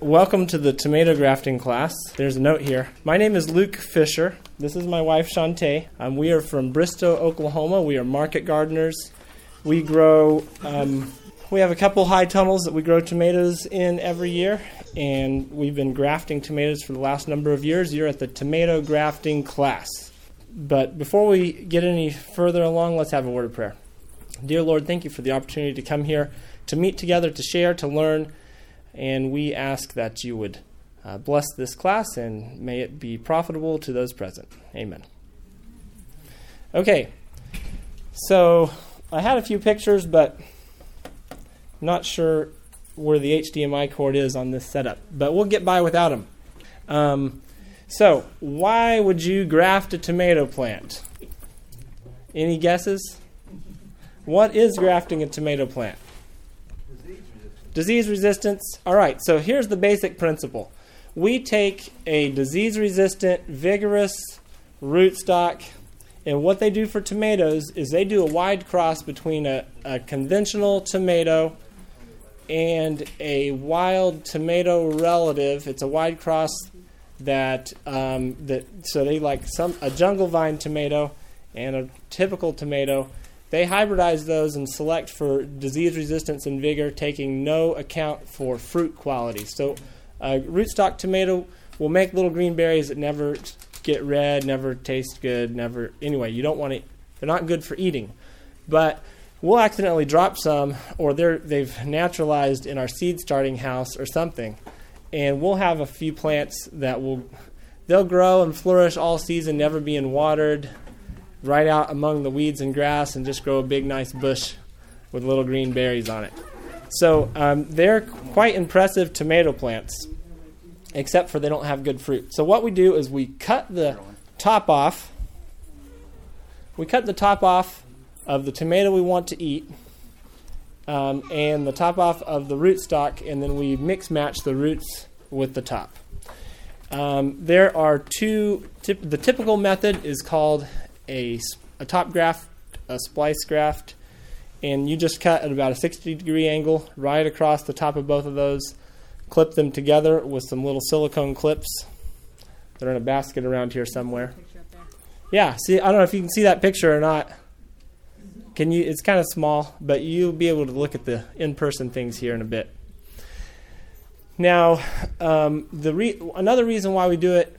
Welcome to the tomato grafting class. There's a note here. My name is Luke Fisher. This is my wife, Chantee. Um, we are from Bristow, Oklahoma. We are market gardeners. We grow, um, we have a couple high tunnels that we grow tomatoes in every year, and we've been grafting tomatoes for the last number of years. You're at the tomato grafting class. But before we get any further along, let's have a word of prayer. Dear Lord, thank you for the opportunity to come here, to meet together, to share, to learn and we ask that you would uh, bless this class and may it be profitable to those present. Amen. Okay, so I had a few pictures, but I'm not sure where the HDMI cord is on this setup, but we'll get by without them. Um, so, why would you graft a tomato plant? Any guesses? What is grafting a tomato plant? Disease resistance. All right, so here's the basic principle. We take a disease resistant, vigorous rootstock, and what they do for tomatoes is they do a wide cross between a, a conventional tomato and a wild tomato relative. It's a wide cross that um, that so they like some a jungle vine tomato and a typical tomato they hybridize those and select for disease resistance and vigor, taking no account for fruit quality. So, a rootstock tomato will make little green berries that never get red, never taste good, never. Anyway, you don't want to. They're not good for eating, but we'll accidentally drop some, or they're they've naturalized in our seed starting house or something, and we'll have a few plants that will they'll grow and flourish all season, never being watered, right out among the weeds and grass and just grow a big, nice bush with little green berries on it. So um, they're quite impressive tomato plants, except for they don't have good fruit. So what we do is we cut the top off. We cut the top off of the tomato we want to eat, um, and the top off of the rootstock, and then we mix match the roots with the top. Um, there are two. Tip, the typical method is called a, a top graft, a splice graft, and you just cut at about a 60 degree angle right across the top of both of those. Clip them together with some little silicone clips. They're in a basket around here somewhere. Yeah, see, I don't know if you can see that picture or not. Can you? It's kind of small, but you'll be able to look at the in-person things here in a bit. Now, um, the re- another reason why we do it,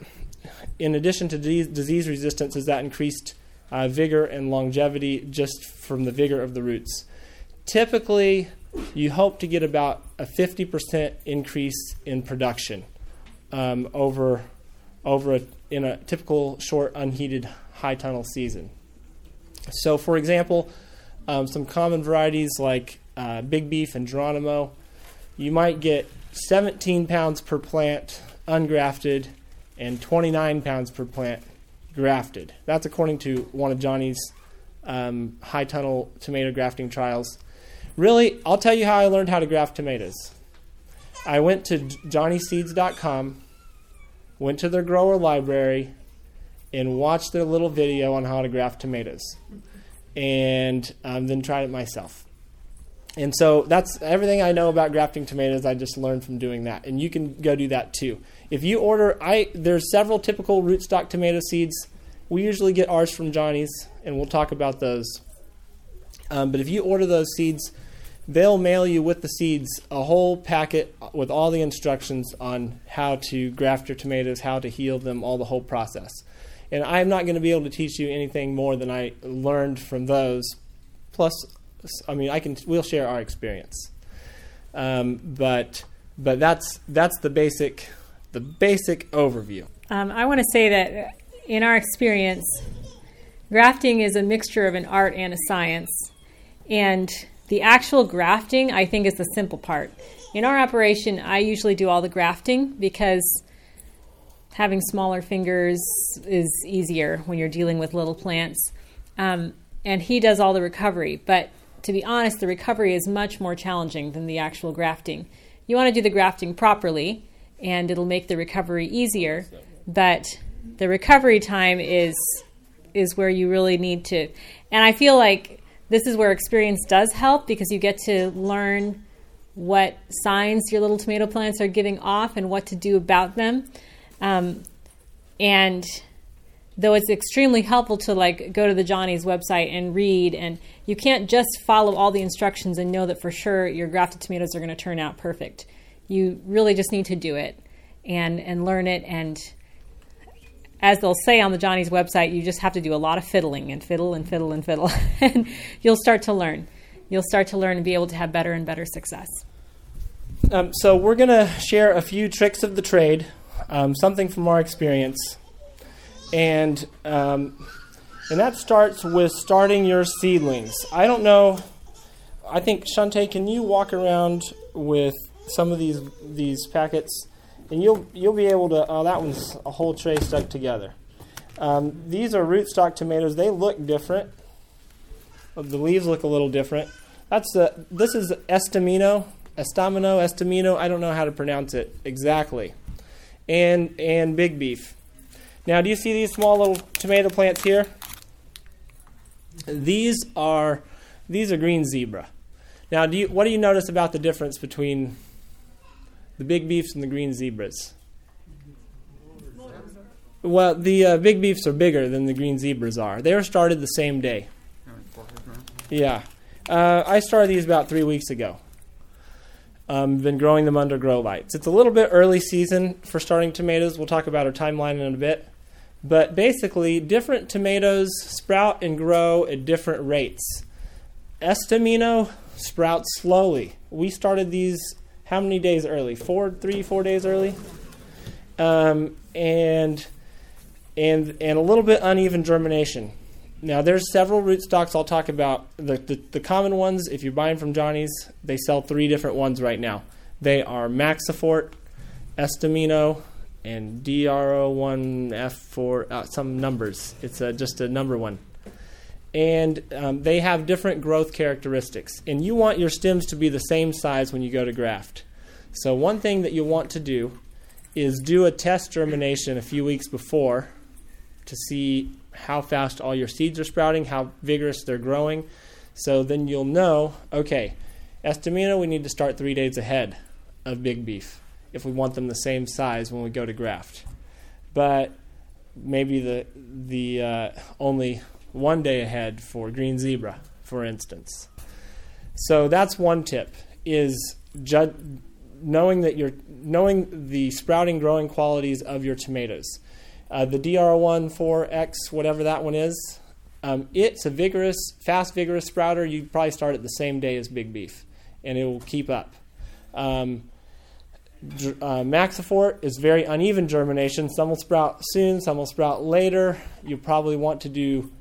in addition to disease resistance, is that increased uh, vigor and longevity just from the vigor of the roots. Typically, you hope to get about a 50% increase in production um, over, over a, in a typical short, unheated high tunnel season. So, for example, um, some common varieties like uh, Big Beef and Geronimo, you might get 17 pounds per plant ungrafted and 29 pounds per plant grafted. That's according to one of Johnny's um, high tunnel tomato grafting trials. Really, I'll tell you how I learned how to graft tomatoes. I went to johnnyseeds.com, went to their grower library, and watched their little video on how to graft tomatoes, and um, then tried it myself. And so that's everything I know about grafting tomatoes. I just learned from doing that, and you can go do that too. If you order, I there's several typical rootstock tomato seeds. We usually get ours from Johnny's, and we'll talk about those. Um, but if you order those seeds, they'll mail you with the seeds a whole packet with all the instructions on how to graft your tomatoes, how to heal them, all the whole process. And I'm not going to be able to teach you anything more than I learned from those. Plus, I mean, I can we'll share our experience. Um, but but that's that's the basic the basic overview. Um, I want to say that in our experience, grafting is a mixture of an art and a science, and the actual grafting I think is the simple part. In our operation, I usually do all the grafting because having smaller fingers is easier when you're dealing with little plants. Um, and he does all the recovery. But to be honest, the recovery is much more challenging than the actual grafting. You want to do the grafting properly, and it'll make the recovery easier. But the recovery time is is where you really need to. And I feel like this is where experience does help because you get to learn what signs your little tomato plants are giving off and what to do about them. Um, and though it's extremely helpful to like go to the Johnny's website and read and you can't just follow all the instructions and know that for sure your grafted tomatoes are going to turn out perfect. You really just need to do it and and learn it and as they'll say on the Johnny's website, you just have to do a lot of fiddling and fiddle and fiddle and fiddle and you'll start to learn. You'll start to learn and be able to have better and better success. Um, so we're going to share a few tricks of the trade, um, something from our experience, and um, and that starts with starting your seedlings. I don't know. I think Chantee, can you walk around with some of these these packets, and you'll you'll be able to. Oh, that one's a whole tray stuck together. Um, these are rootstock tomatoes. They look different. The leaves look a little different. That's the. This is Estamino, Estamino, Estamino. I don't know how to pronounce it exactly. And and big beef. Now, do you see these small little tomato plants here? These are these are green zebra. Now, do you, what do you notice about the difference between the big beefs and the green zebras? Well, the uh, big beefs are bigger than the green zebras are. They were started the same day. Yeah. Uh, I started these about three weeks ago. Um, been growing them under grow lights. It's a little bit early season for starting tomatoes. We'll talk about our timeline in a bit. But basically, different tomatoes sprout and grow at different rates. Estamino sprouts slowly. We started these how many days early? Four, three, four days early, um, and and and a little bit uneven germination. Now, there's several rootstocks I'll talk about. The, the, the, common ones, if you're buying from Johnny's, they sell three different ones right now. They are Maxifort, Estamino, and DRO1F4, uh, some numbers. It's uh, just a number one. And um, they have different growth characteristics. And you want your stems to be the same size when you go to graft. So, one thing that you want to do is do a test germination a few weeks before to see how fast all your seeds are sprouting, how vigorous they're growing. So then you'll know, okay, Estamino, we need to start three days ahead of big beef if we want them the same size when we go to graft. But maybe the the uh, only one day ahead for green zebra, for instance. So that's one tip: is ju- knowing that you're knowing the sprouting growing qualities of your tomatoes. Uh, the DR14X, whatever that one is, um, it's a vigorous, fast, vigorous sprouter. You probably start it the same day as big beef, and it will keep up. Um, uh, Maxifort is very uneven germination. Some will sprout soon, some will sprout later. You probably want to do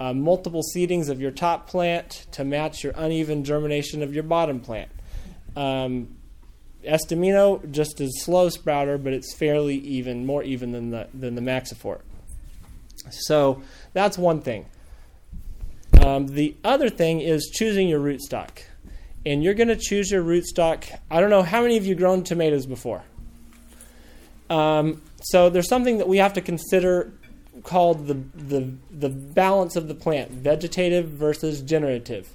uh, multiple seedings of your top plant to match your uneven germination of your bottom plant. Um, just a slow sprouter, but it's fairly even, more even than the than the Maxifort. So that's one thing. Um, the other thing is choosing your rootstock, and you're going to choose your rootstock. I don't know how many of you grown tomatoes before. Um, so there's something that we have to consider called the the the balance of the plant, vegetative versus generative.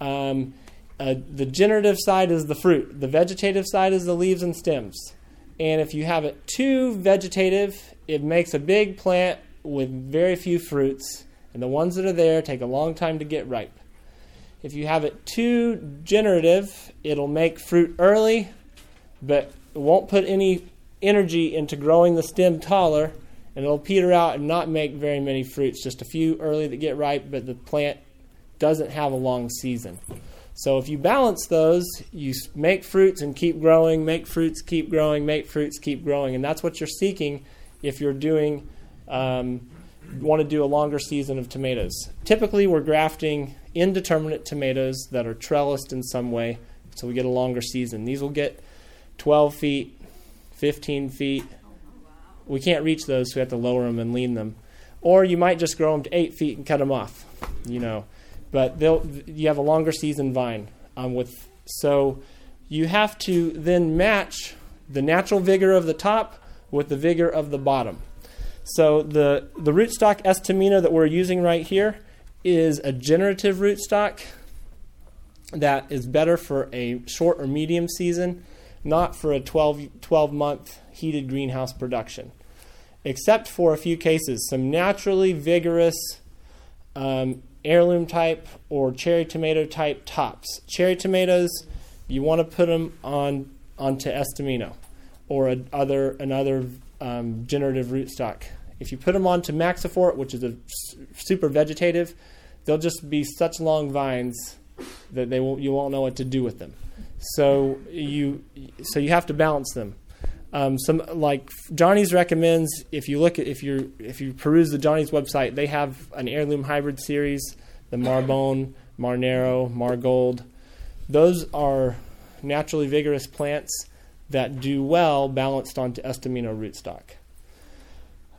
Um, uh, the generative side is the fruit, the vegetative side is the leaves and stems. And if you have it too vegetative, it makes a big plant with very few fruits, and the ones that are there take a long time to get ripe. If you have it too generative, it'll make fruit early, but it won't put any energy into growing the stem taller, and it'll peter out and not make very many fruits. Just a few early that get ripe, but the plant doesn't have a long season. So if you balance those, you make fruits and keep growing, make fruits keep growing, make fruits keep growing, and that's what you're seeking if you're doing um, want to do a longer season of tomatoes. Typically, we're grafting indeterminate tomatoes that are trellised in some way, so we get a longer season. These will get 12 feet, 15 feet. We can't reach those, so we have to lower them and lean them. Or you might just grow them to 8 feet and cut them off, you know but they'll you have a longer season vine um, with so you have to then match the natural vigor of the top with the vigor of the bottom. So the the rootstock Estamino that we're using right here is a generative rootstock. that is better for a short or medium season, not for a 12, 12 month heated greenhouse production. Except for a few cases, some naturally vigorous um, heirloom type or cherry tomato type tops. Cherry tomatoes, you want to put them on onto Estamino or a, other another um, generative rootstock. If you put them onto Maxifort, which is a super vegetative, they'll just be such long vines that they won't, you won't know what to do with them. So you so you have to balance them. Um, some like Johnny's recommends if you look at if you if you peruse the Johnny's website, they have an heirloom hybrid series, the Marbonne, Marnero, Margold. Those are naturally vigorous plants that do well balanced onto Estamino rootstock.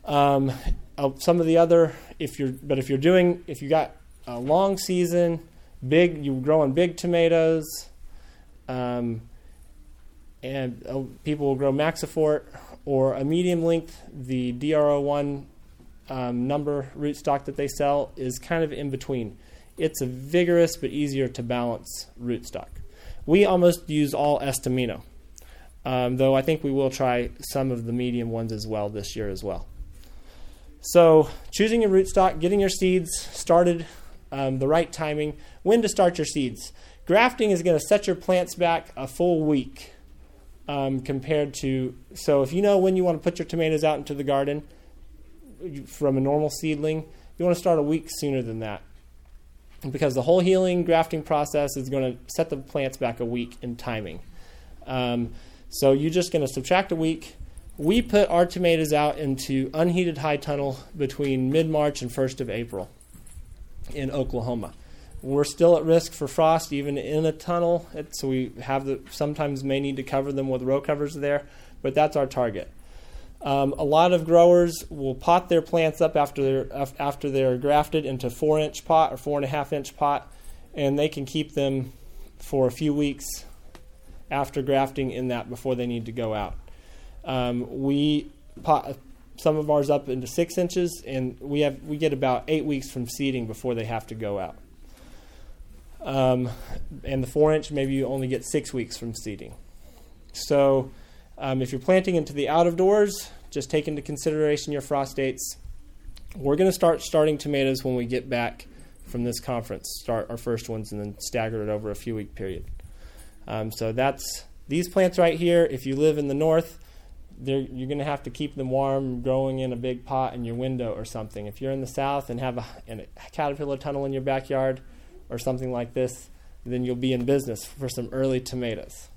Um, uh, some of the other, if you're, but if you're doing, if you got a long season, big, you're growing big tomatoes, um, and uh, people will grow Maxifort or a medium length, the DRO1 um, number rootstock that they sell is kind of in between. It's a vigorous but easier to balance rootstock. We almost use all Estamino, um, though I think we will try some of the medium ones as well this year as well. So, choosing your rootstock, getting your seeds started, um, the right timing, when to start your seeds. Grafting is going to set your plants back a full week um, compared to. So, if you know when you want to put your tomatoes out into the garden from a normal seedling, you want to start a week sooner than that. Because the whole healing grafting process is going to set the plants back a week in timing. Um, so, you're just going to subtract a week we put our tomatoes out into unheated high tunnel between mid March and 1st of April in Oklahoma. We're still at risk for frost even in a tunnel, so we have the sometimes may need to cover them with row covers there, but that's our target. Um, a lot of growers will pot their plants up after they're after they're grafted into four inch pot or four and a half inch pot, and they can keep them for a few weeks after grafting in that before they need to go out. Um, we pot some of ours up into six inches, and we have we get about eight weeks from seeding before they have to go out. Um, and the four inch, maybe you only get six weeks from seeding. So, um, if you're planting into the out of doors, just take into consideration your frost dates. We're going to start starting tomatoes when we get back from this conference. Start our first ones and then stagger it over a few week period. Um, so that's these plants right here. If you live in the north, you're going to have to keep them warm growing in a big pot in your window or something. If you're in the south and have a, a caterpillar tunnel in your backyard or something like this, then you'll be in business for some early tomatoes.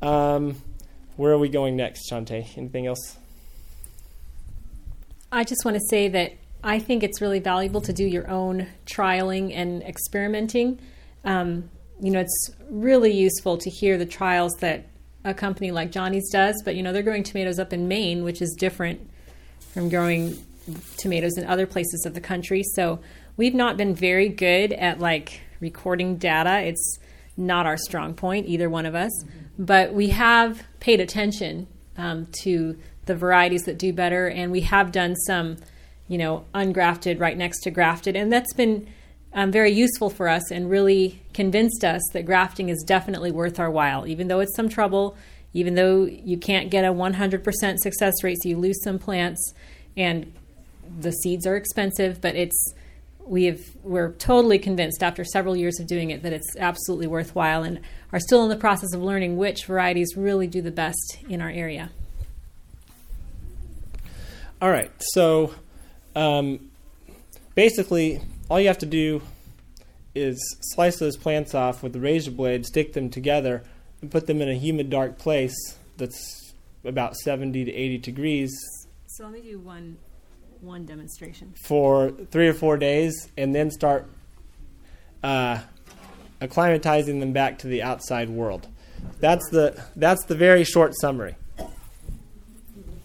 Um, where are we going next, Chantee? Anything else? I just want to say that I think it's really valuable to do your own trialing and experimenting. Um, you know, it's really useful to hear the trials that a company like Johnny's does, but you know they're growing tomatoes up in Maine, which is different from growing tomatoes in other places of the country. So we've not been very good at like recording data. It's not our strong point, either one of us, but we have paid attention um, to the varieties that do better, and we have done some, you know, ungrafted right next to grafted, and that's been um, very useful for us and really convinced us that grafting is definitely worth our while, even though it's some trouble, even though you can't get a 100% success rate, so you lose some plants and the seeds are expensive, but it's we have we're totally convinced after several years of doing it that it's absolutely worthwhile and are still in the process of learning which varieties really do the best in our area. All right, so um, basically all you have to do is slice those plants off with the razor blade, stick them together, and put them in a humid, dark place that's about 70 to 80 degrees. So let me do one one demonstration for three or four days, and then start uh, acclimatizing them back to the outside world. That's the that's the very short summary.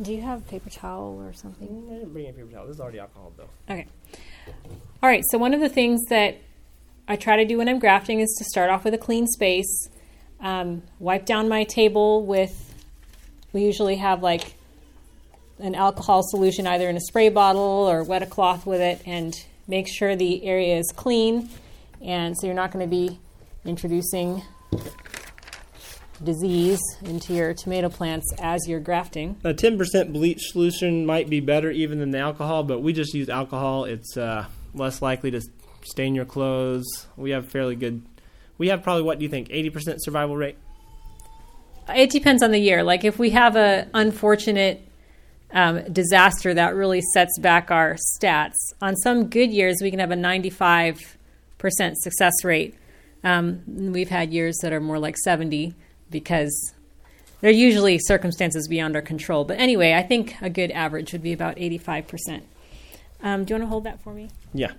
Do you have paper towel or something? I didn't bring a paper towel. This is already alcohol, though. Okay. All right, so one of the things that I try to do when I'm grafting is to start off with a clean space, um, wipe down my table with, we usually have like an alcohol solution either in a spray bottle or wet a cloth with it and make sure the area is clean. And so you're not going to be introducing disease into your tomato plants as you're grafting. A 10% bleach solution might be better even than the alcohol, but we just use alcohol. It's uh, less likely to stain your clothes. We have fairly good. We have probably what do you think? 80% survival rate. It depends on the year. Like if we have a unfortunate um, disaster that really sets back our stats. On some good years, we can have a 95% success rate. Um, we've had years that are more like 70 because they're usually circumstances beyond our control. But anyway, I think a good average would be about 85%. Um, do you want to hold that for me? Yeah.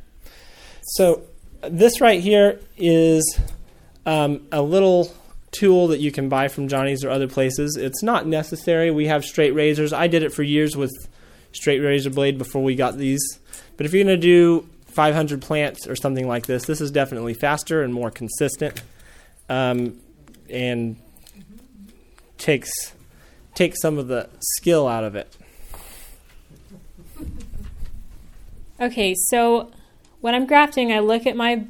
So this right here is um, a little tool that you can buy from Johnny's or other places. It's not necessary. We have straight razors. I did it for years with straight razor blade before we got these. But if you're going to do 500 plants or something like this, this is definitely faster and more consistent, um, and takes takes some of the skill out of it. Okay, so when I'm grafting, I look at my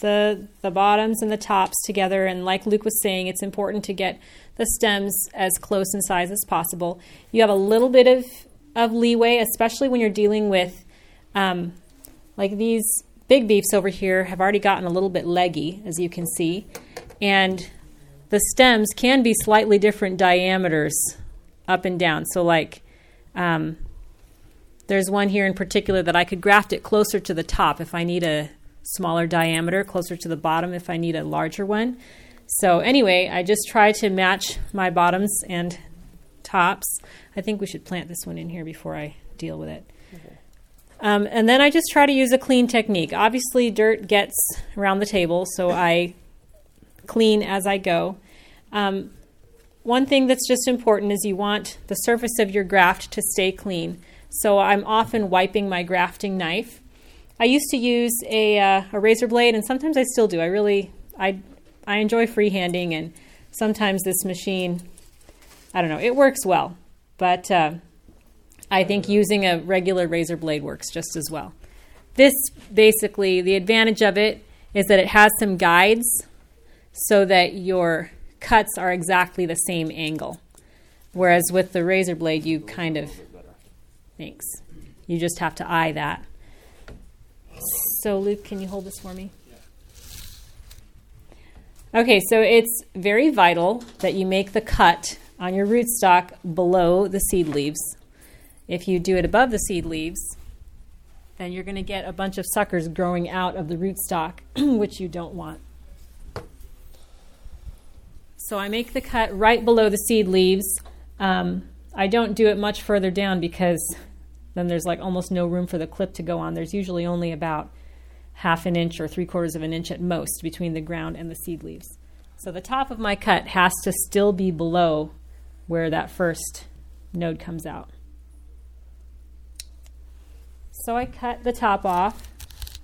the the bottoms and the tops together and like Luke was saying it's important to get the stems as close in size as possible. You have a little bit of of leeway, especially when you're dealing with um, like these big beefs over here have already gotten a little bit leggy, as you can see, and the stems can be slightly different diameters up and down. So like um, there's one here in particular that I could graft it closer to the top if I need a smaller diameter, closer to the bottom if I need a larger one. So, anyway, I just try to match my bottoms and tops. I think we should plant this one in here before I deal with it. Okay. Um, and then I just try to use a clean technique. Obviously, dirt gets around the table, so I clean as I go. Um, one thing that's just important is you want the surface of your graft to stay clean. So I'm often wiping my grafting knife I used to use a, uh, a razor blade, and sometimes I still do. I really I I enjoy freehanding, and sometimes this machine, I don't know, it works well, but uh, I think using a regular razor blade works just as well. This basically the advantage of it is that it has some guides so that your cuts are exactly the same angle. Whereas with the razor blade, you kind of thanks. You just have to eye that. So, Luke, can you hold this for me? Okay, so it's very vital that you make the cut on your rootstock below the seed leaves. If you do it above the seed leaves, then you're going to get a bunch of suckers growing out of the rootstock, which you don't want. So I make the cut right below the seed leaves. Um, I don't do it much further down because then there's like almost no room for the clip to go on. There's usually only about half an inch or three quarters of an inch at most between the ground and the seed leaves. So the top of my cut has to still be below where that first node comes out. So I cut the top off.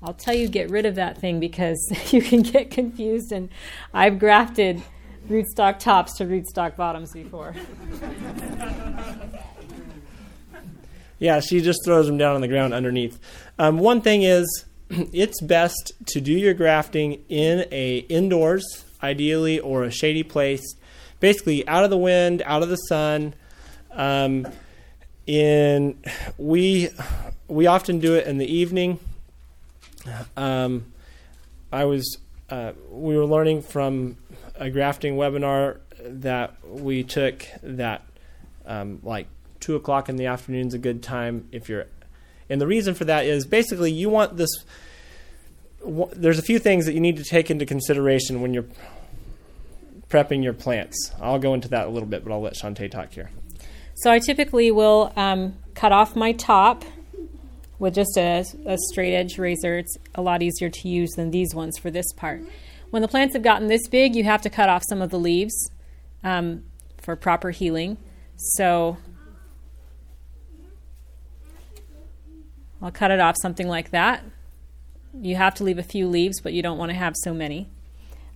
I'll tell you get rid of that thing because you can get confused and I've grafted rootstock tops to rootstock bottoms before. Yeah, she just throws them down on the ground underneath. Um, one thing is, it's best to do your grafting in a indoors, ideally, or a shady place, basically out of the wind, out of the sun. Um, in we we often do it in the evening. Um, I was uh, we were learning from a grafting webinar that we took that um, like two o'clock in the afternoon is a good time if you're. And the reason for that is basically you want this. There's a few things that you need to take into consideration when you're prepping your plants. I'll go into that a little bit, but I'll let Chantee talk here. So I typically will um, cut off my top with just a, a, straight edge razor. It's a lot easier to use than these ones for this part. When the plants have gotten this big, you have to cut off some of the leaves um, for proper healing. So I'll cut it off something like that. You have to leave a few leaves, but you don't want to have so many.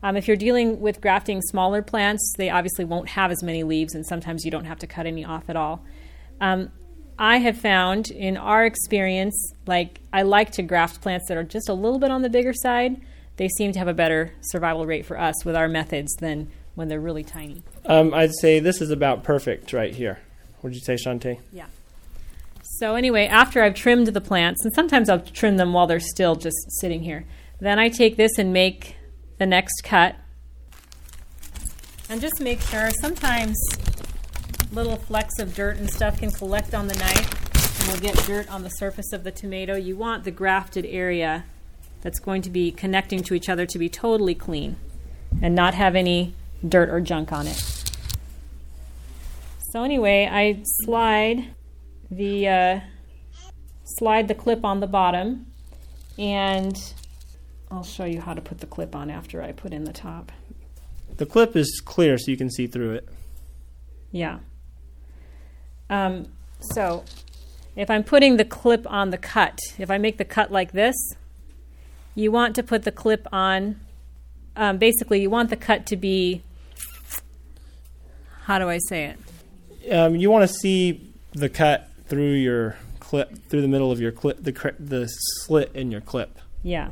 Um, if you're dealing with grafting smaller plants, they obviously won't have as many leaves, and sometimes you don't have to cut any off at all. Um, I have found in our experience, like I like to graft plants that are just a little bit on the bigger side they seem to have a better survival rate for us with our methods than when they're really tiny. Um, I'd say this is about perfect right here. What would you say, Chantee? Yeah. So anyway, after I've trimmed the plants, and sometimes I'll trim them while they're still just sitting here, then I take this and make the next cut. And just make sure, sometimes little flecks of dirt and stuff can collect on the knife, and we'll get dirt on the surface of the tomato. You want the grafted area that's going to be connecting to each other to be totally clean and not have any dirt or junk on it. So anyway, I slide the uh, slide the clip on the bottom, and I'll show you how to put the clip on after I put in the top. The clip is clear, so you can see through it. Yeah. Um, so if I'm putting the clip on the cut, if I make the cut like this, you want to put the clip on. Um, basically, you want the cut to be. How do I say it? Um, you want to see the cut through your clip, through the middle of your clip, the the slit in your clip. Yeah.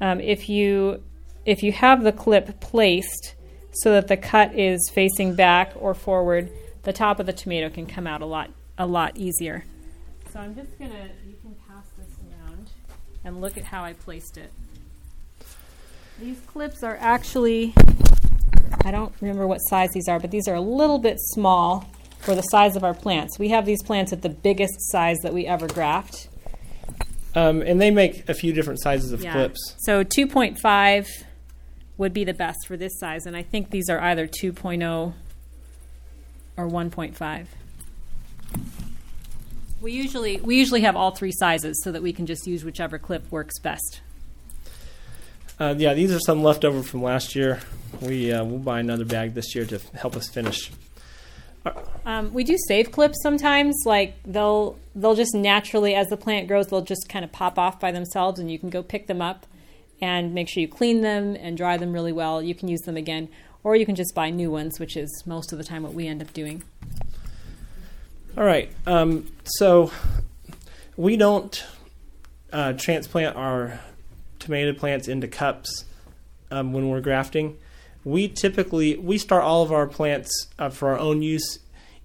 Um, if you if you have the clip placed so that the cut is facing back or forward, the top of the tomato can come out a lot a lot easier. So I'm just gonna you can pass this around and look at how I placed it. These clips are actually I don't remember what size these are, but these are a little bit small for the size of our plants. We have these plants at the biggest size that we ever graft. Um, and they make a few different sizes of Yeah. clips. So 2.5 would be the best for this size, and I think these are either 2.0 or 1.5. We usually we usually have all three sizes so that we can just use whichever clip works best. Uh, yeah, these are some left over from last year. We uh, will buy another bag this year to help us finish. Um, we do save clips sometimes. Like they'll they'll just naturally, as the plant grows, they'll just kind of pop off by themselves, and you can go pick them up and make sure you clean them and dry them really well. You can use them again, or you can just buy new ones, which is most of the time what we end up doing. All right. Um, so we don't uh, transplant our tomato plants into cups um, when we're grafting. We typically we start all of our plants uh, for our own use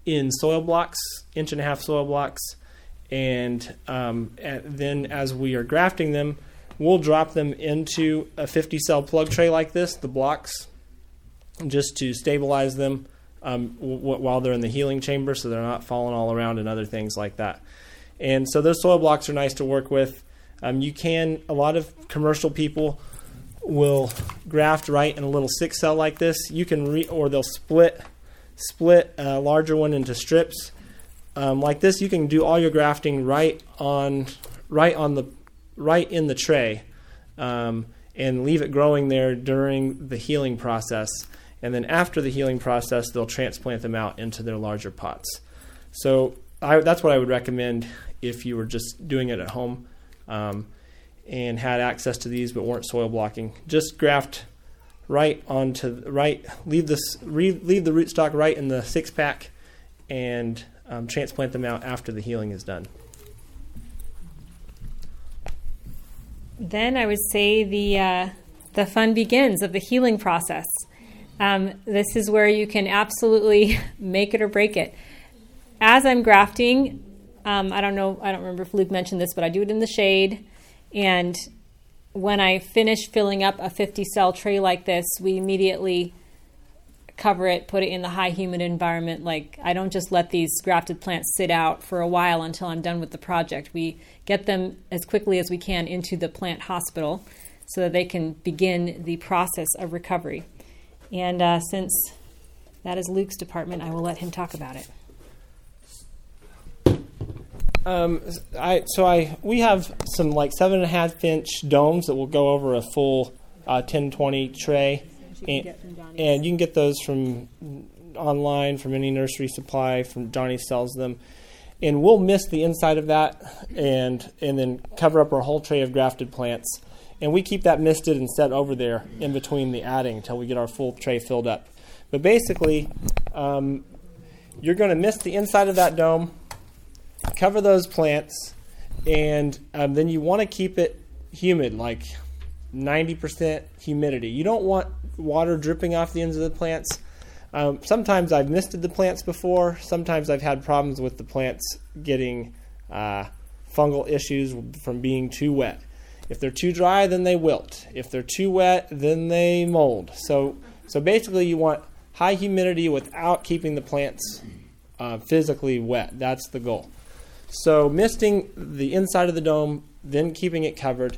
in soil blocks, inch and a half soil blocks, and, um, and then as we are grafting them, we'll drop them into a 50 cell plug tray like this, the blocks, just to stabilize them um, w- while they're in the healing chamber so they're not falling all around and other things like that. And so those soil blocks are nice to work with. Um, you can, a lot of commercial people will graft right in a little six cell like this. You can, re- or they'll split split a larger one into strips. Um, like this, you can do all your grafting right on right on the right in the tray, um, and leave it growing there during the healing process. And then after the healing process, they'll transplant them out into their larger pots. So I, that's what I would recommend if you were just doing it at home um, and had access to these but weren't soil blocking. Just graft right onto right. Leave this re, leave the rootstock right in the six pack, and um, transplant them out after the healing is done. Then I would say the uh, the fun begins of the healing process. Um, this is where you can absolutely make it or break it. As I'm grafting, um, I don't know, I don't remember if Luke mentioned this, but I do it in the shade. And when I finish filling up a 50 cell tray like this, we immediately cover it, put it in the high humid environment. Like I don't just let these grafted plants sit out for a while until I'm done with the project. We get them as quickly as we can into the plant hospital so that they can begin the process of recovery. And uh, since that is Luke's department, I will let him talk about it. Um, I so I we have some like seven and a half inch domes that will go over a full uh, 10 20 tray, and, and you can get those from online from any nursery supply. From Johnny sells them, and we'll miss the inside of that and and then cover up our whole tray of grafted plants, and we keep that misted and set over there in between the adding until we get our full tray filled up. But basically, um, you're going to mist the inside of that dome cover those plants, and um, then you want to keep it humid, like 90% humidity. You don't want water dripping off the ends of the plants. Um, sometimes I've misted the plants before. Sometimes I've had problems with the plants getting uh, fungal issues from being too wet. If they're too dry, then they wilt. If they're too wet, then they mold. So, so basically, you want high humidity without keeping the plants uh, physically wet. That's the goal. So, misting the inside of the dome, then keeping it covered.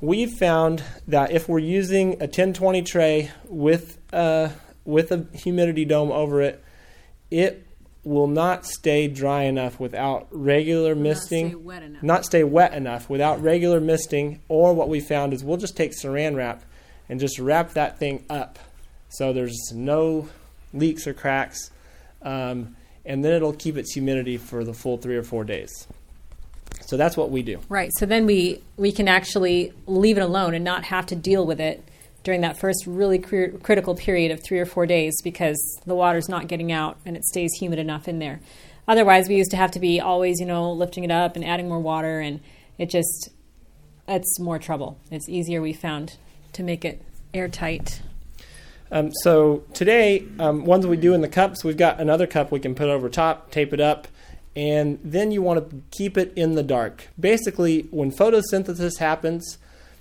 We've found that if we're using a 1020 tray with a, with a humidity dome over it, it will not stay dry enough without regular misting. Not stay wet enough. Not stay wet enough without regular misting. Or what we found is we'll just take saran wrap and just wrap that thing up so there's no leaks or cracks. Um, and then it'll keep its humidity for the full three or four days. So that's what we do. Right. So then we we can actually leave it alone and not have to deal with it during that first really cr- critical period of three or four days because the water's not getting out and it stays humid enough in there. Otherwise, we used to have to be always, you know, lifting it up and adding more water, and it just it's more trouble. It's easier we found to make it airtight. Um, so today, um, ones we do in the cups, we've got another cup we can put over top, tape it up, and then you want to keep it in the dark. Basically, when photosynthesis happens,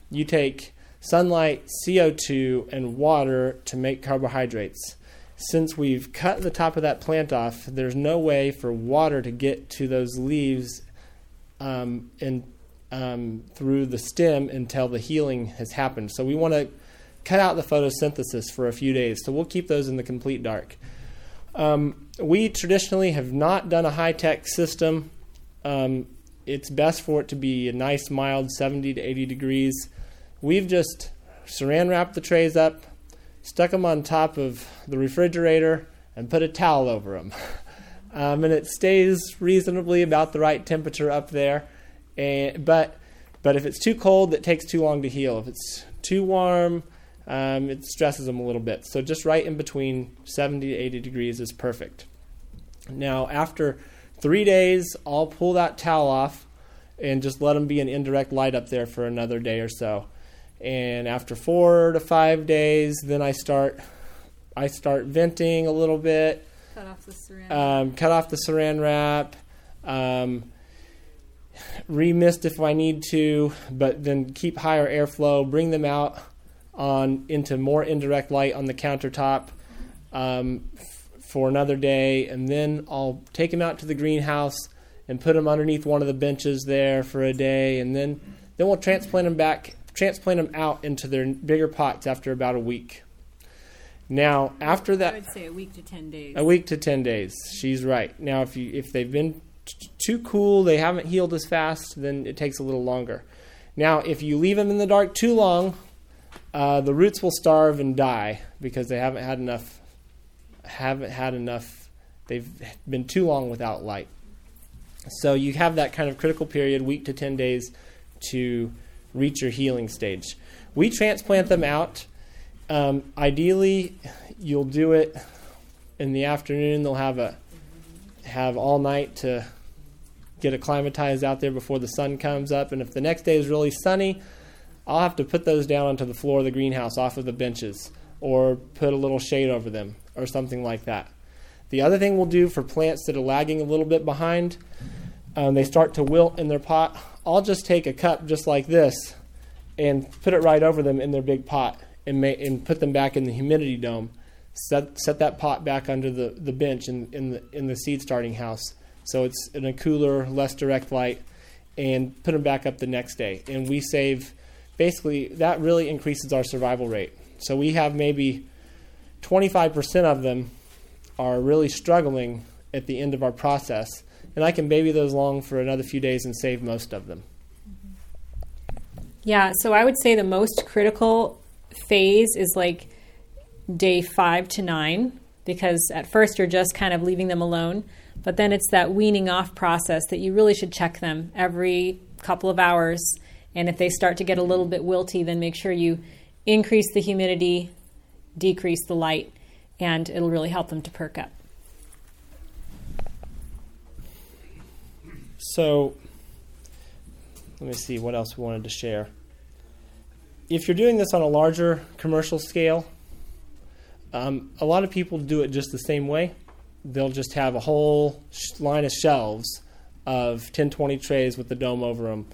you take sunlight, CO2, and water to make carbohydrates. Since we've cut the top of that plant off, there's no way for water to get to those leaves um, and um, through the stem until the healing has happened. So we want to cut out the photosynthesis for a few days. So we'll keep those in the complete dark. Um, we traditionally have not done a high tech system. Um, it's best for it to be a nice, mild 70 to 80 degrees. We've just saran wrapped the trays up, stuck them on top of the refrigerator, and put a towel over them. Um, and it stays reasonably about the right temperature up there. And, but but if it's too cold, it takes too long to heal. If it's too warm, um, it stresses them a little bit. So just right in between 70 to 80 degrees is perfect. Now, after three days, I'll pull that towel off and just let them be in indirect light up there for another day or so. And after four to five days, then I start I start venting a little bit. Cut off the saran. Um, cut off the saran wrap. Um, remist if I need to, but then keep higher airflow. Bring them out on into more indirect light on the countertop um, f- for another day, and then I'll take them out to the greenhouse and put them underneath one of the benches there for a day, and then then we'll transplant them back, transplant them out into their bigger pots after about a week. Now, after that, I would say a week to ten days. a week to ten days. She's right. Now, if you if they've been t- too cool, they haven't healed as fast, then it takes a little longer. Now, if you leave them in the dark too long, uh, the roots will starve and die because they haven't had enough. Haven't had enough. They've been too long without light. So you have that kind of critical period, week to ten days, to reach your healing stage. We transplant them out. Um, ideally, you'll do it in the afternoon. They'll have a have all night to get acclimatized out there before the sun comes up. And if the next day is really sunny, I'll have to put those down onto the floor of the greenhouse off of the benches or put a little shade over them or something like that. The other thing we'll do for plants that are lagging a little bit behind, um, they start to wilt in their pot. I'll just take a cup just like this and put it right over them in their big pot and, and put them back in the humidity dome. Set, set that pot back under the, the bench in, in, the, in the seed starting house so it's in a cooler, less direct light, and put them back up the next day. And we save, basically, that really increases our survival rate. So we have maybe 25% of them are really struggling at the end of our process. And I can baby those long for another few days and save most of them. Yeah, so I would say the most critical phase is like day five to nine, because at first you're just kind of leaving them alone. But then it's that weaning off process that you really should check them every couple of hours. And if they start to get a little bit wilty, then make sure you increase the humidity, decrease the light, and it'll really help them to perk up. So let me see what else we wanted to share. if you're doing this on a larger commercial scale, um, a lot of people do it just the same way. They'll just have a whole sh- line of shelves of 1020 trays with the dome over them,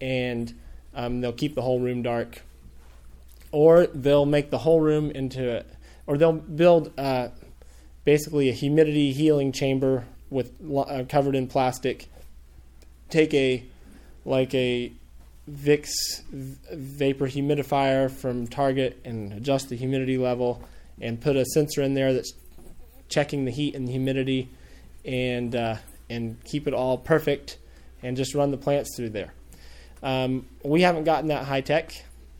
and um, they'll keep the whole room dark. Or they'll make the whole room into, a, or they'll build uh, basically a humidity healing chamber with uh, covered in plastic. Take a like a Vicks vapor humidifier from Target and adjust the humidity level and put a sensor in there that's checking the heat and the humidity and uh, and keep it all perfect and just run the plants through there. Um, we haven't gotten that high tech.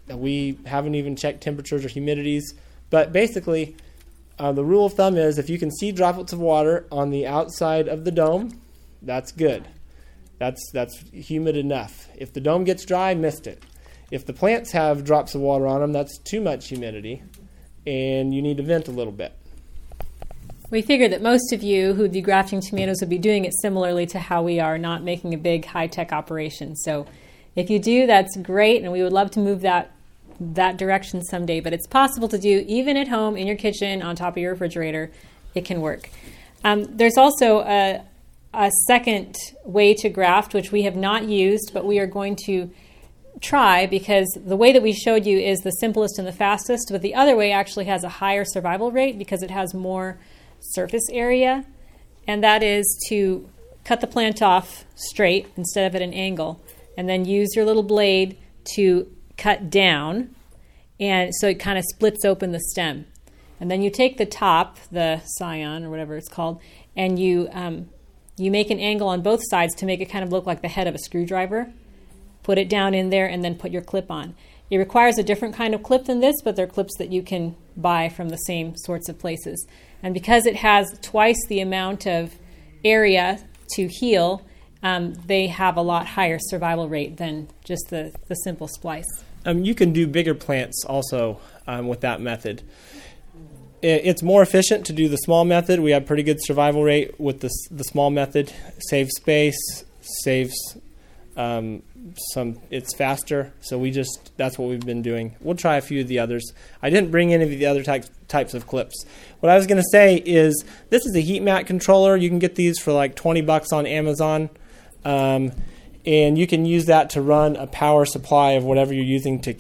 We haven't even checked temperatures or humidities. But basically, uh, the rule of thumb is if you can see droplets of water on the outside of the dome, that's good. That's that's humid enough. If the dome gets dry, missed it. If the plants have drops of water on them, that's too much humidity, and you need to vent a little bit. We figured that most of you who'd be grafting tomatoes would be doing it similarly to how we are, not making a big high tech operation. So if you do, that's great, and we would love to move that that direction someday. But it's possible to do even at home, in your kitchen, on top of your refrigerator. It can work. Um, there's also a, a second way to graft, which we have not used, but we are going to try because the way that we showed you is the simplest and the fastest, but the other way actually has a higher survival rate because it has more surface area, and that is to cut the plant off straight instead of at an angle, and then use your little blade to cut down, and so it kind of splits open the stem. And then you take the top, the scion or whatever it's called, and you um, you make an angle on both sides to make it kind of look like the head of a screwdriver. Put it down in there, and then put your clip on. It requires a different kind of clip than this, but they're clips that you can buy from the same sorts of places. And because it has twice the amount of area to heal, um, they have a lot higher survival rate than just the, the simple splice. Um, you can do bigger plants also um, with that method. It's more efficient to do the small method. We have pretty good survival rate with the, the small method. Saves space, saves um, some. It's faster, so we just that's what we've been doing. We'll try a few of the others. I didn't bring any of the other types types of clips. What I was going to say is this is a heat mat controller. You can get these for like twenty bucks on Amazon. Um, and you can use that to run a power supply of whatever you're using to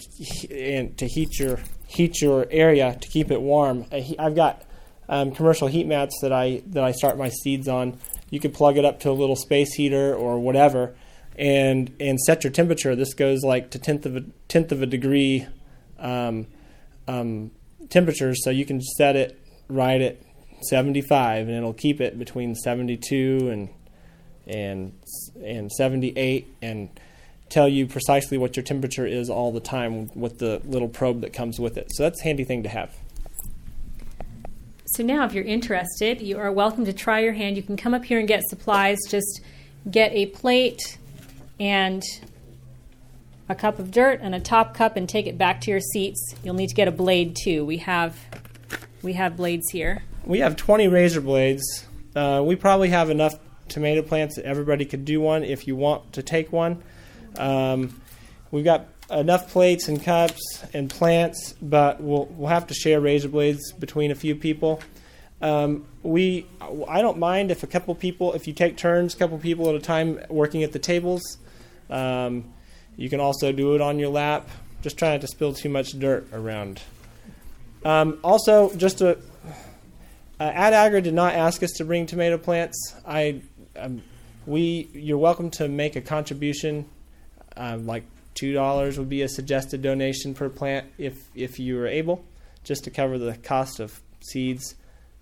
and to heat your heat your area to keep it warm. I've got um, commercial heat mats that I that I start my seeds on. You can plug it up to a little space heater or whatever, and and set your temperature. This goes like to tenth of a tenth of a degree um, um, temperatures, so you can set it right at 75, and it'll keep it between 72 and and and 78 and tell you precisely what your temperature is all the time with the little probe that comes with it. So that's a handy thing to have. So now if you're interested, you are welcome to try your hand. You can come up here and get supplies. Just get a plate and a cup of dirt and a top cup and take it back to your seats. You'll need to get a blade too. We have we have blades here. We have 20 razor blades. Uh, we probably have enough tomato plants that everybody could do one if you want to take one. Um, we've got enough plates and cups and plants, but we'll we'll have to share razor blades between a few people. Um, we I don't mind if a couple people if you take turns, a couple people at a time working at the tables. Um, you can also do it on your lap. Just try not to spill too much dirt around. Um, also, just to uh, Ad did not ask us to bring tomato plants. I um, we you're welcome to make a contribution. Um, like two dollars would be a suggested donation per plant if if you are able, just to cover the cost of seeds,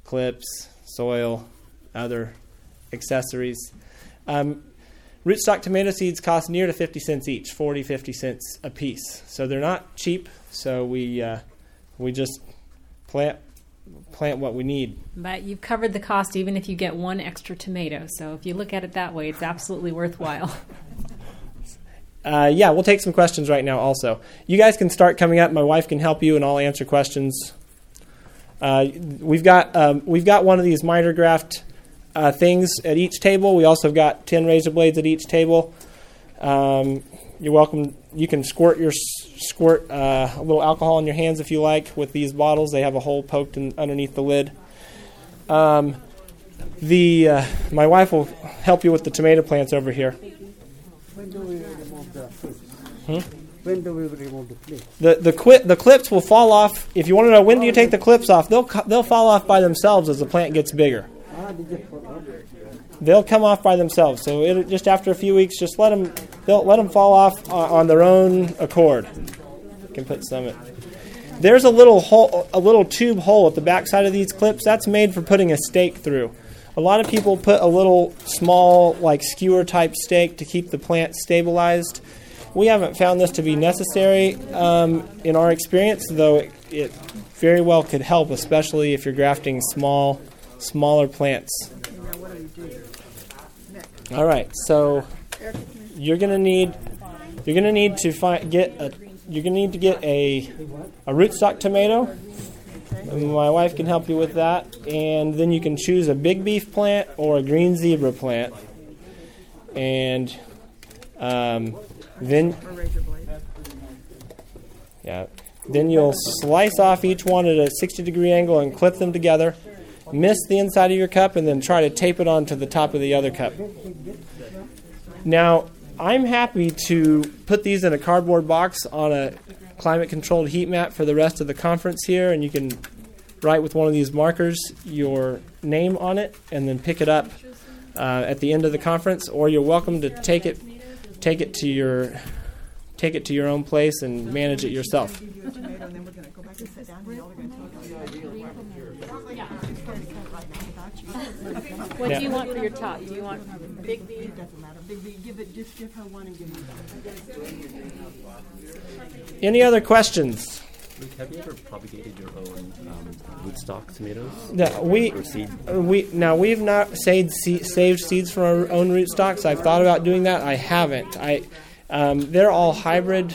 clips, soil, other accessories. Um, rootstock tomato seeds cost near to 50 cents each, 40, 50 cents a piece. So they're not cheap. So we uh, we just plant plant what we need. But you've covered the cost even if you get one extra tomato. So if you look at it that way, it's absolutely worthwhile. Uh, yeah, we'll take some questions right now also. You guys can start coming up. My wife can help you, and I'll answer questions. Uh, we've got um, we've got one of these miter graft uh, things at each table. We also have got ten razor blades at each table. Um, you're welcome you can squirt your squirt uh, a little alcohol in your hands if you like with these bottles. They have a hole poked in, underneath the lid. Um, the uh, my wife will help you with the tomato plants over here. When do we remove the Hmm? When do we remove the plate? The the qui- the clips will fall off. If you want to know when do you take the clips off, they'll they'll fall off by themselves as the plant gets bigger. Ah, they just fall out. They'll come off by themselves. So it just after a few weeks, just let them they'll let them fall off on, on their own accord. You can put some. There's a little hole, a little tube hole at the back side of these clips. That's made for putting a stake through. A lot of people put a little small, like skewer type stake to keep the plant stabilized. We haven't found this to be necessary um, in our experience, though it, it very well could help, especially if you're grafting small, smaller plants. All right, so you're gonna need you're gonna need to find get a you're gonna need to get a a rootstock tomato. My wife can help you with that, and then you can choose a big beef plant or a green zebra plant, and um, then yeah, then you'll slice off each one at a 60 degree angle and clip them together. Mist the inside of your cup, and then try to tape it onto the top of the other cup. Now, I'm happy to put these in a cardboard box on a climate controlled heat mat for the rest of the conference here, and you can write with one of these markers your name on it and then pick it up uh, at the end of the conference, or you're welcome to take it take it to your take it to your own place and manage it yourself. What do you want for your top? Do you want big beef? Doesn't matter, big B, give it, just give her one and give me one. Any other questions? Luke, have you ever propagated your own um, rootstock tomatoes? No, we Or seed? Uh, We now we've not saved se- saved seeds from our own rootstocks. I've thought about doing that. I haven't. I um, they're all hybrid,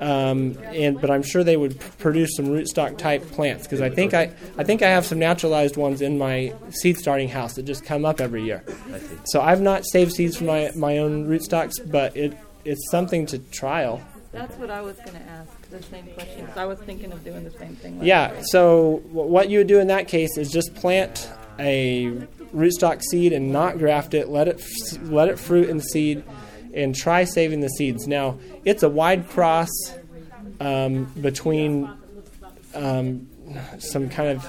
um, and but I'm sure they would p- produce some rootstock type plants because I think I I think I have some naturalized ones in my seed starting house that just come up every year. I. So I've not saved seeds from my my own rootstocks, but it it's something to trial. That's what I was going to ask, the same question, 'cause I was thinking of doing the same thing. like Yeah. that. So wh- what you would do in that case is just plant a rootstock seed and not graft it. Let it f- let it fruit and seed, and try saving the seeds. Now it's a wide cross um, between um, some kind of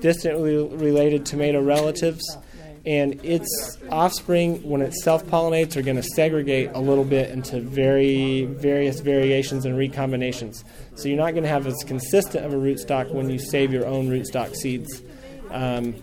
distantly related tomato relatives. And its offspring, when it self pollinates, are going to segregate a little bit into very various variations and recombinations. So you're not going to have as consistent of a rootstock when you save your own rootstock seeds. Um,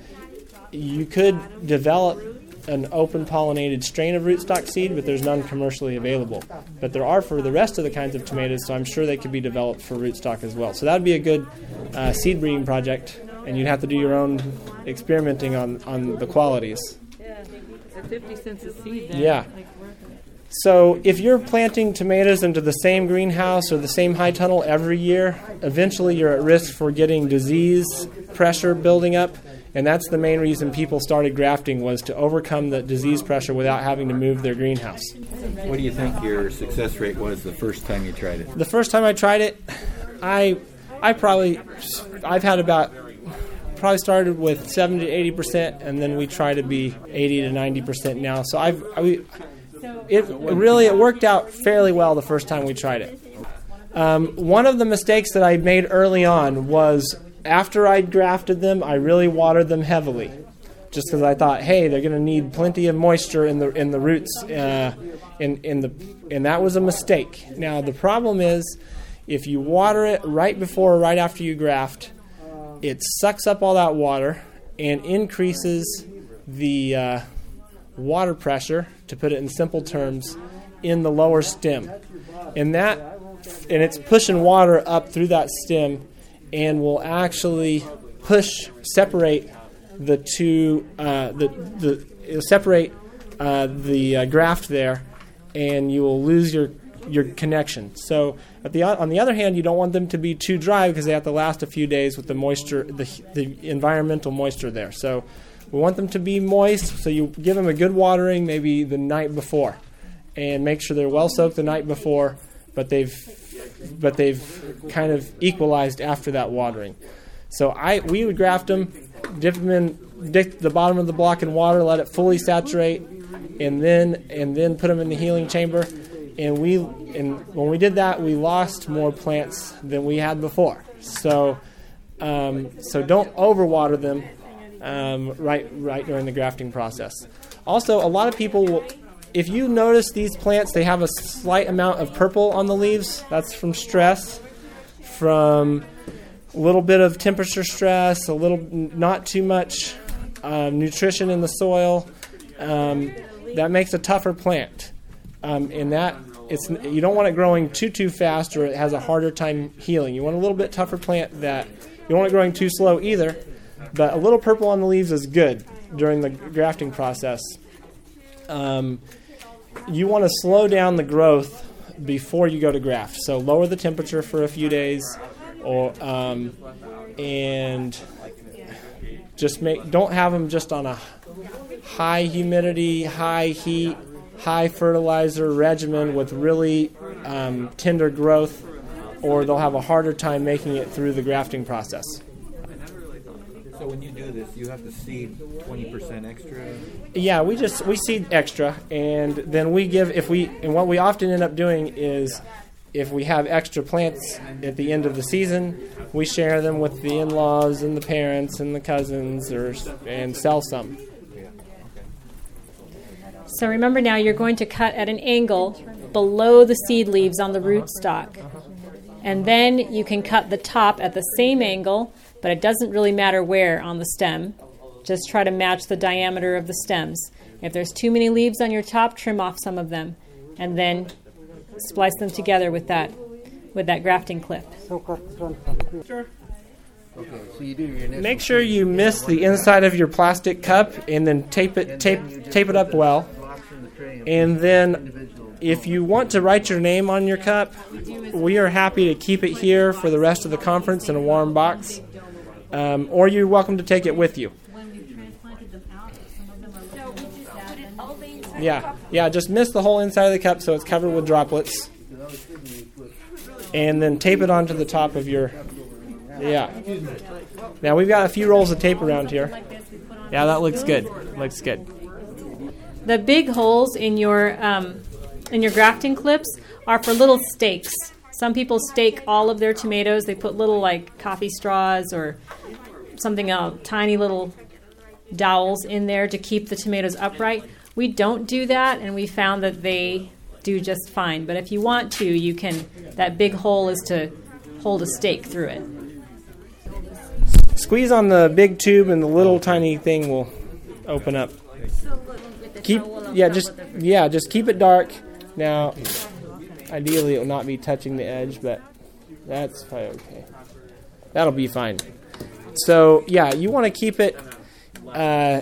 you could develop an open pollinated strain of rootstock seed, but there's none commercially available. But there are for the rest of the kinds of tomatoes, so I'm sure they could be developed for rootstock as well. So that would be a good uh, seed breeding project, and you'd have to do your own experimenting on, on the qualities. Yeah, for 50 cents a seed then. Yeah. Like, worth it. So if you're planting tomatoes into the same greenhouse or the same high tunnel every year, eventually you're at risk for getting disease pressure building up. And that's the main reason people started grafting was to overcome the disease pressure without having to move their greenhouse. What do you think your success rate was the first time you tried it? The first time I tried it, I I probably I've had about probably started with 70 to 80 percent, and then we try to be 80 to 90 percent now. So I've I, it really it worked out fairly well the first time we tried it. Um, one of the mistakes that I made early on was after I'd grafted them, I really watered them heavily, just because I thought, hey, they're going to need plenty of moisture in the in the roots, uh, in in the and that was a mistake. Now the problem is, if you water it right before or right after you graft, it sucks up all that water and increases the uh, water pressure, to put it in simple terms, in the lower stem. And that and it's pushing water up through that stem and will actually push separate the two uh, the the separate uh, the uh, graft there and you will lose your your connection. So the on the other hand, you don't want them to be too dry because they have to last a few days with the moisture, the, the environmental moisture there. So we want them to be moist. So you give them a good watering maybe the night before, and make sure they're well soaked the night before, but they've but they've kind of equalized after that watering. So I we would graft them, dip them in, dip the bottom of the block in water, let it fully saturate, and then and then put them in the healing chamber. And we and when we did that, we lost more plants than we had before. So um, so don't overwater them um, right right during the grafting process. Also, a lot of people will. If you notice these plants, they have a slight amount of purple on the leaves. That's from stress, from a little bit of temperature stress, a little not too much um, nutrition in the soil. Um, that makes a tougher plant, um, and that it's you don't want it growing too too fast or it has a harder time healing. You want a little bit tougher plant that you don't want it growing too slow either. But a little purple on the leaves is good during the grafting process. Um, you want to slow down the growth before you go to graft. So lower the temperature for a few days, or um, and just make don't have them just on a high humidity, high heat, high fertilizer regimen with really um, tender growth, or they'll have a harder time making it through the grafting process. So when you do this, you have to seed twenty percent extra. Yeah, we just we seed extra, and then we give if we and what we often end up doing is if we have extra plants at the end of the season, we share them with the in-laws and the parents and the cousins, or and sell some. So remember now, you're going to cut at an angle below the seed leaves on the rootstock. And then you can cut the top at the same angle, but it doesn't really matter where on the stem. Just try to match the diameter of the stems. If there's too many leaves on your top, trim off some of them, and then splice them together with that with that grafting clip. Make sure you miss the inside of your plastic cup, and then tape it tape tape it up well. And then, if you want to write your name on your cup, we are happy to keep it here for the rest of the conference in a warm box, um, or you're welcome to take it with you. Yeah, yeah. Just miss the whole inside of the cup so it's covered with droplets, and then tape it onto the top of your. Yeah. Now we've got a few rolls of tape around here. Yeah, that looks good. Looks good. The big holes in your um, in your grafting clips are for little stakes. Some people stake all of their tomatoes. They put little like coffee straws or something else, tiny little dowels in there to keep the tomatoes upright. We don't do that, and we found that they do just fine. But if you want to, you can. That big hole is to hold a stake through it. Squeeze on the big tube, and the little tiny thing will open up. Keep yeah, just yeah, just keep it dark. Now, ideally, it will not be touching the edge, but that's fine. Okay, that'll be fine. So yeah, you want to keep it uh,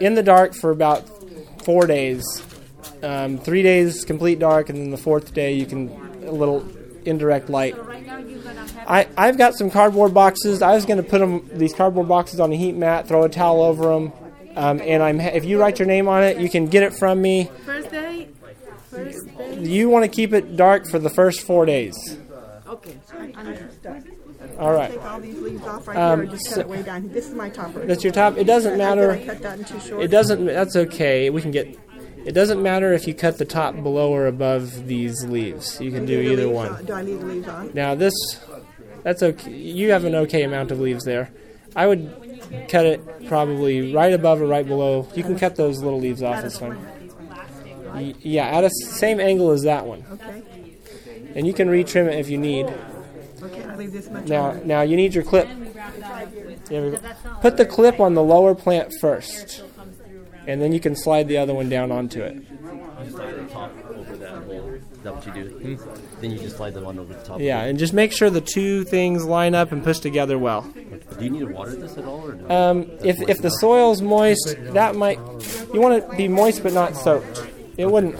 in the dark for about four days. Um, three days complete dark, and then the fourth day you can a little indirect light. I, I've got some cardboard boxes. I was going to put them these cardboard boxes on a heat mat, throw a towel over them, um, and I'm if you write your name on it, you can get it from me. First day, first day, You want to keep it dark for the first four days. okay. All right, Take all these leaves off right Um, here, or just so- cut it way down. This is my topper. that's your top. It doesn't Did matter. Cut that in too short? It doesn't. That's okay. We can get. It doesn't matter if you cut the top below or above these leaves. You can do the either leaves one. Do I leave the leaves on? Now this, that's okay. You have an okay amount of leaves there. I would cut it probably right above or right below. You can cut those little leaves off. It's fine. Y- Yeah, at a s- same angle as that one, Okay. and you can retrim it if you need. Okay, I leave this much Now, on. now you need your clip. Yeah, we- Put the clip on the lower plant first, and then you can slide the other one down onto it. You slide the top over that hole. Is that what you do? Then you just slide the one over the top. Yeah, and just make sure the two things line up and push together well. Do you need to water this at all, or no? Um, if if the soil's moist, that might you want it to be moist but not soaked. It wouldn't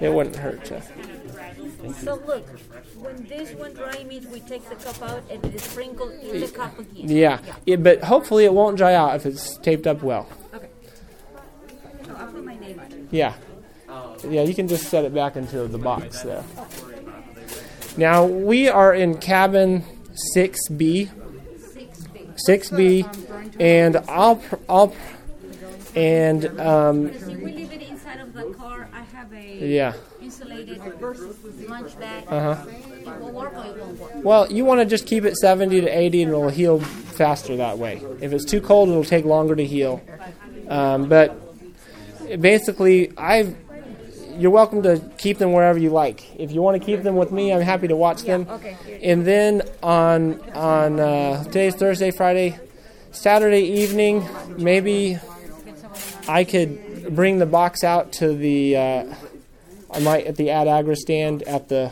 it wouldn't hurt to. So look, when this one dry means we take the cup out and it is sprinkled in the cup again. Yeah, it, but hopefully it won't dry out if it's taped up well. Okay. So I'll put my name on it. Yeah, yeah. You can just set it back into the box there. Now we are in cabin 6B. 6B, and I'll pr- I'll pr- and um, If we leave it inside of the car, I have a yeah. insulated lunch bag. Uh huh. It will work or it won't work. Well, you want to just keep it 70 to 80, and it'll heal faster that way. If it's too cold, it'll take longer to heal. Um, but basically, I've you're welcome to keep them wherever you like. If you want to keep them with me, I'm happy to watch them. Okay. And then on on uh, today's Thursday, Friday, Saturday evening, maybe I could bring the box out to the uh, I might at the Ad Agra stand at the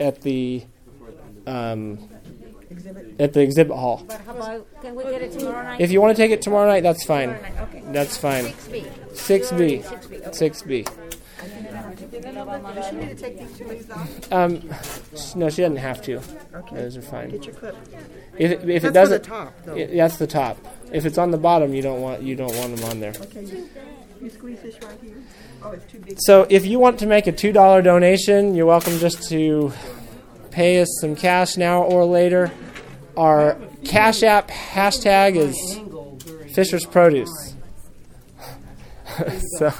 at the um, at the exhibit hall. But how about, can we get it tomorrow night? If you want to take it tomorrow night, that's fine. Night, okay. That's fine. 6B. Six B. 6B. Six B. Does she need to take these two leaves? Um, no, she doesn't have to. Those are fine. Get your clip. If it, if That's it the doesn't, top, though. i- that's the top. If it's on the bottom, you don't want you don't want them on there. Okay, you, you squeeze this right here. Oh, it's too big. So if you want to make a two dollar donation, you're welcome just to pay us some cash now or later. Our Cash App hashtag is Fisher's Produce. so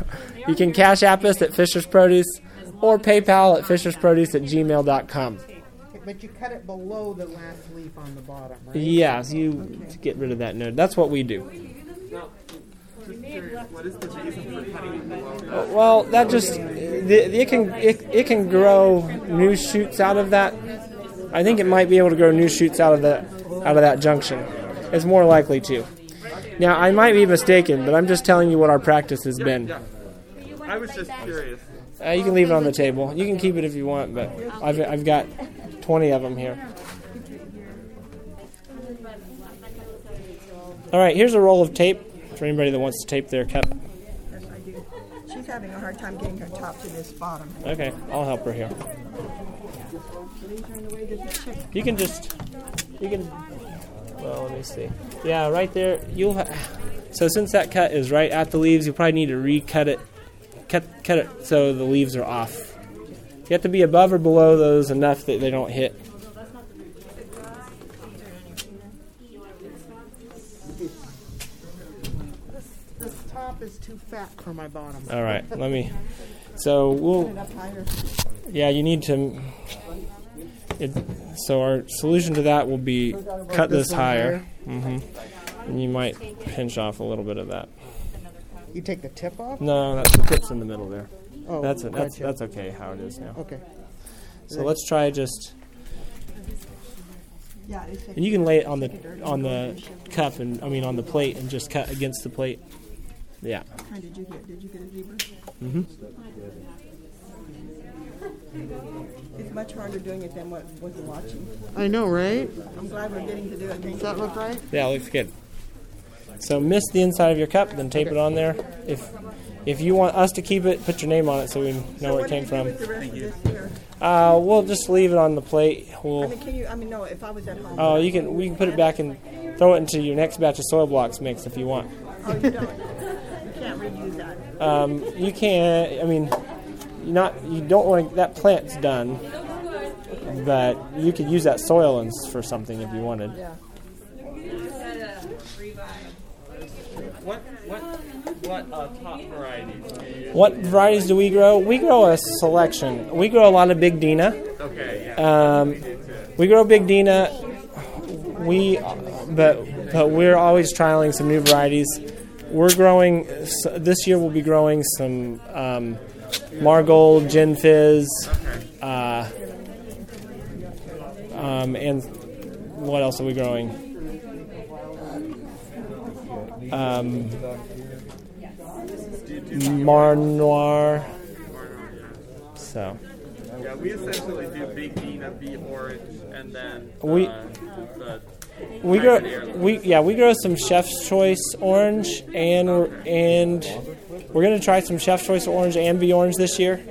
you can Cash App us at Fisher's Produce or PayPal at fishersproduce at gmail.com. But you cut it below the last leaf on the bottom, right? Yeah, so you get rid of that node. That's what we do. Well, that just the, it can it, it can grow new shoots out of that. I think it might be able to grow new shoots out of that out of that junction. It's more likely to. Now, I might be mistaken, but I'm just telling you what our practice has been. I was just curious. Uh, you can leave it on the table. You can keep it if you want, but I've I've got 20 of them here. All right, here's a roll of tape for anybody that wants to tape their cup. Yes, I do. She's having a hard time getting her top to this bottom. Okay, I'll help her here. Leaves are in the way, does it check? You can just, you can. Well, let me see. Yeah, right there. You'll. Ha- so since that cut is right at the leaves, you probably need to recut it, cut cut it so the leaves are off. You have to be above or below those enough that they don't hit. Top is too fat for my bottom. All right, let me. So we'll. Yeah, you need to. It, so our solution to that will be cut this this higher, hmm and you might pinch off a little bit of that. You take the tip off? No, that's the tip's in the middle there. Oh, That's it. That's gotcha. that's okay how it is now. Okay. So let's try just. Yeah, And you can lay it on the on the cup and I mean on the plate and just cut against the plate. Yeah. What kind did you get? Did you get a zebra? Mhm. It's much harder doing it than what was watching. I know, right? I'm glad we're getting to do it. Does that you. look right? Yeah, it looks good. So mist the inside of your cup, then tape it on there. If if you want us to keep it, put your name on it so we know So where it came from. with the rest of this here? Uh, we'll just leave it on the plate. I We'll I mean, can you? I mean, no. If I was at home. oh, you can we can put it back and throw it into your next batch of soil blocks mix if you want. Oh, you don't. You can't reuse that. Um, you can. I mean, you not you don't want that plant's done, but you could use that soil and s- for something if you wanted. Yeah. What what what uh, top varieties do you? What varieties do we grow? We grow a selection. We grow a lot of Big Dina. Okay, yeah. Um, we grow Big Dina. We, but but we're always trialing some new varieties. We're growing s- this year. We'll be growing some um, Margold, Gin Fizz, uh, um, and what else are we growing? Um, Marnero. So. Yeah, we essentially do Big bean, Dina, B Orange, and then We- uh, the We grow, we yeah, we grow some Chef's Choice orange, and we're, and we're gonna try some Chef's Choice orange and B orange this year.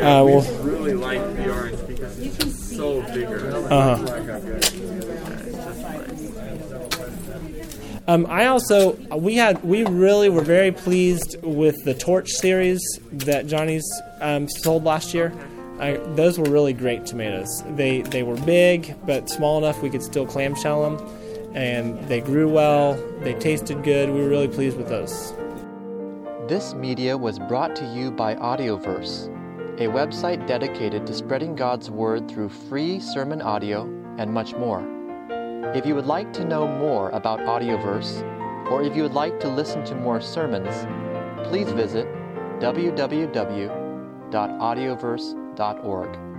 Uh, we'll, really like the orange because it's so bigger. uh-huh. Um, I also we had we really were very pleased with the Torch series that Johnny's um, sold last year. I, those were really great tomatoes. They they were big, but small enough we could still clamshell them, and they grew well. They tasted good. We were really pleased with those. This media was brought to you by Audioverse, a website dedicated to spreading God's Word through free sermon audio and much more. If you would like to know more about Audioverse, or if you would like to listen to more sermons, please visit www.audioverse.org.